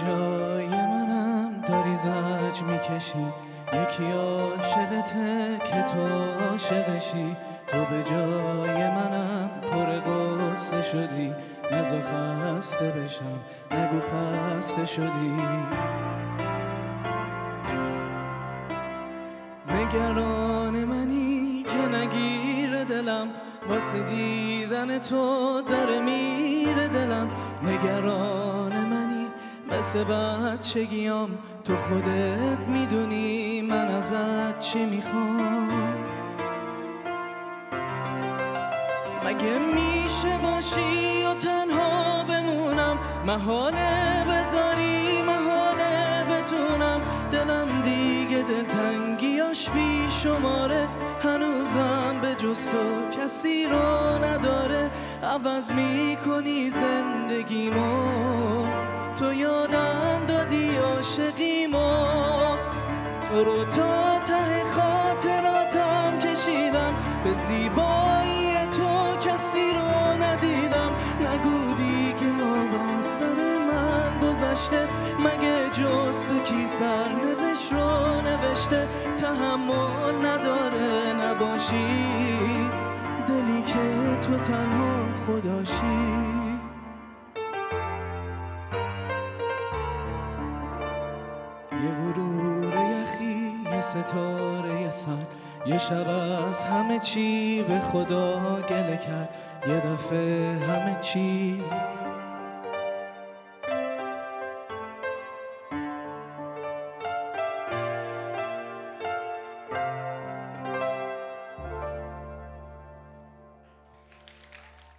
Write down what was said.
جای منم داری زج می‌کشی. یکی عاشقته که تو عاشقشی. تو به جای منم پر قصه شدی. نزا خسته بشم نگو خسته شدی. نگران منی که نگیر دلم. واسه دیدن تو داره میره دلم. نگران مثل بچگیام. تو خودت می‌دونی من ازت چی می‌خوام. مگه میشه باشی و تنها بمونم؟ محاله بذاری محاله بتونم. دلم دیگه دلتنگیاش بی شماره هنوزم به جز تو کسی رو نداره. عوض می‌کنی زندگیمو. دادی عاشقیمو تو رو تا ته خاطراتم کشیدم. به زیبایی تو کسی رو ندیدم. نگو دیگه آب سر من گذشته. مگه جز تو کی سرنوشت رو نوشته؟ تحمل نداره نباشی. دلی که تو تنها خداشی یه غرور یخی یه ستاره سر یه شب از همه چی به خدا گله کرد. یه دفعه همه چی